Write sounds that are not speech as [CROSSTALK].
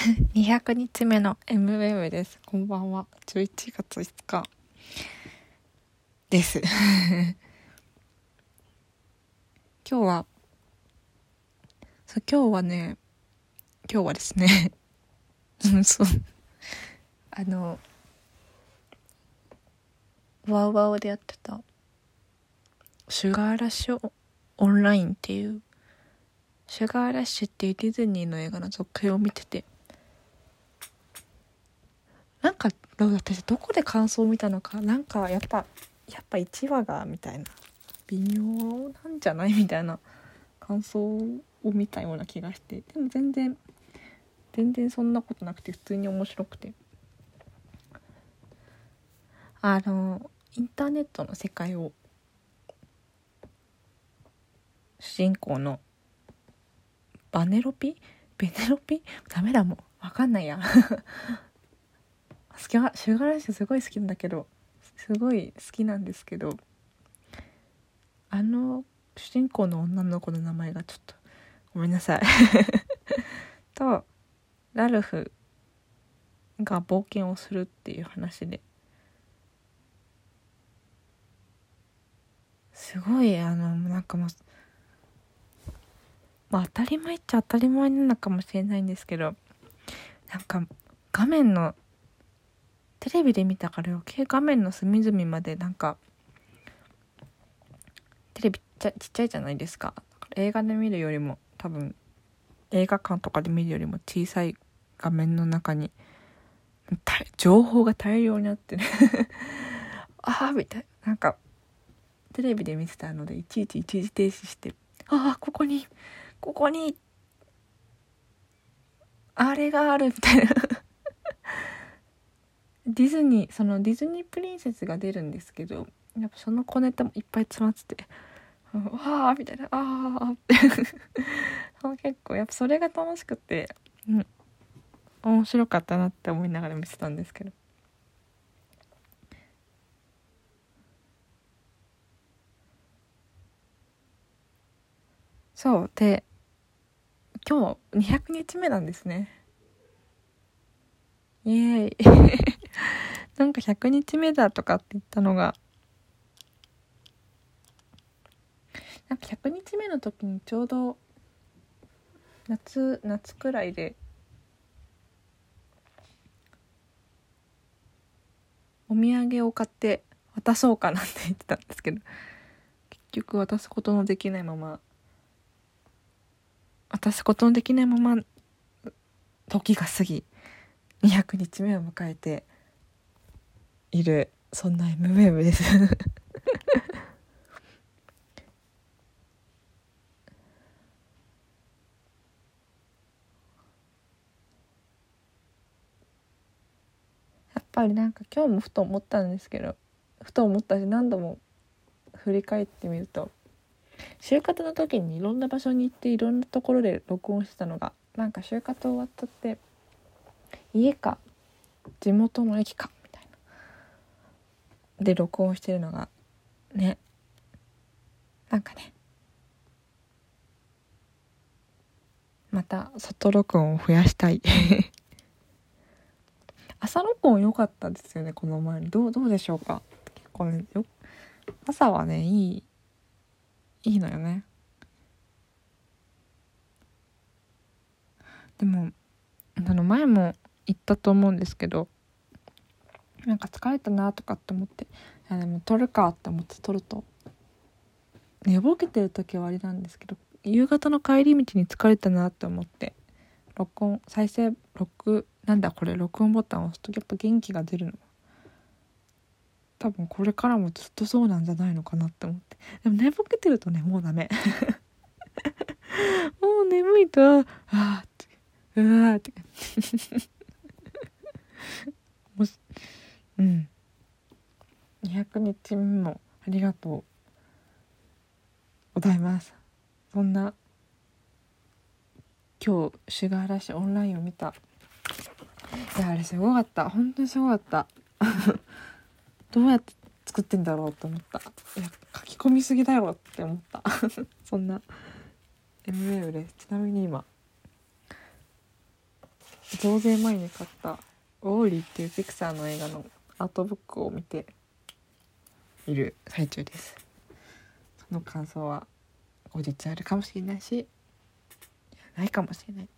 [LAUGHS] 200日目の MWeb です。こんばんは。11月5日です。[LAUGHS] 今日は、そう、今日はね、今日はですね、[LAUGHS] うん、そう、あの、ワウワウでやってた、シュガーラッシュオンラインっていう、シュガーラッシュっていうディズニーの映画の続編を見てて、なんか私どこで感想を見たのか？なんかやっぱやっぱ1話がみたいな。微妙なんじゃない？みたいな。感想を見たような気がして。でも全然全然そんなことなくて普通に面白くて。あのインターネットの世界を主人公のバネロピ？ベネロピ？ダメだもん。わかんないや。好きはシュガーラッシュすごい好きなんだけどすごい好きなんですけどあの主人公の女の子の名前がちょっとごめんなさい。[LAUGHS] とラルフが冒険をするっていう話ですごいあのなんかもうまあ当たり前っちゃ当たり前なのかもしれないんですけどなんか画面のテレビで見たから余計画面の隅々までなんかテレビちっちゃいじゃないですか。映画で見るよりも多分映画館とかで見るよりも小さい画面の中に情報が大量にあってね。[LAUGHS] ああみたいな。なんかテレビで見てたのでいちいち一時停止してああここにここにあれがあるみたいな。ディズニーそのディズニープリンセスが出るんですけどやっぱその小ネタもいっぱい詰まってて「わあ」みたいな「ああ」って [LAUGHS] 結構やっぱそれが楽しくて、うん、面白かったなって思いながら見てたんですけど。そう。で今日200日目なんですね。イエーイ。[LAUGHS] なんか100日目だとかって言ったのが。なんか100日目の時にちょうど夏夏くらいで。お土産を買って渡そうかなって言ってたんですけど。結局渡すことのできないまま。渡すことのできないまま時が過ぎ。200日目を迎えているそんな MWeb です。[LAUGHS] やっぱりなんか今日もふと思ったんですけどふと思ったし何度も振り返ってみると就活の時にいろんな場所に行っていろんなところで録音してたのがなんか就活終わったって家か地元の駅かみたいな。で録音してるのがね。なんかね。また外録音を増やしたい。[LAUGHS] 朝録音良かったですよねこの前。どうどうでしょうか？結構ねよ朝はねいいいいのよね。でもあの前も言ったと思うんですけどなんか疲れたなとかって思っていやでも撮るかって思って撮ると寝ぼけてる時はあれなんですけど夕方の帰り道に疲れたなって思って録音再生録なんだこれ録音ボタンを押すとやっぱ元気が出るの。多分これからもずっとそうなんじゃないのかなって思って。でも寝ぼけてるとねもうダメ。[LAUGHS] もう眠いとああってうわーって。もしうん。200日目もありがとうございます。そんな今日シュガーラッシュオンラインを見た。いやあれすごかった。本当にすごかった。[LAUGHS] どうやって作ってんだろうと思った。いや書き込みすぎだよって思った。[LAUGHS] そんな。ML です。ちなみに今増税前に買った「ウォーリー」っていうピクサーの映画のアートブックを見ている最中です。その感想は後日あるかもしれないしないかもしれない。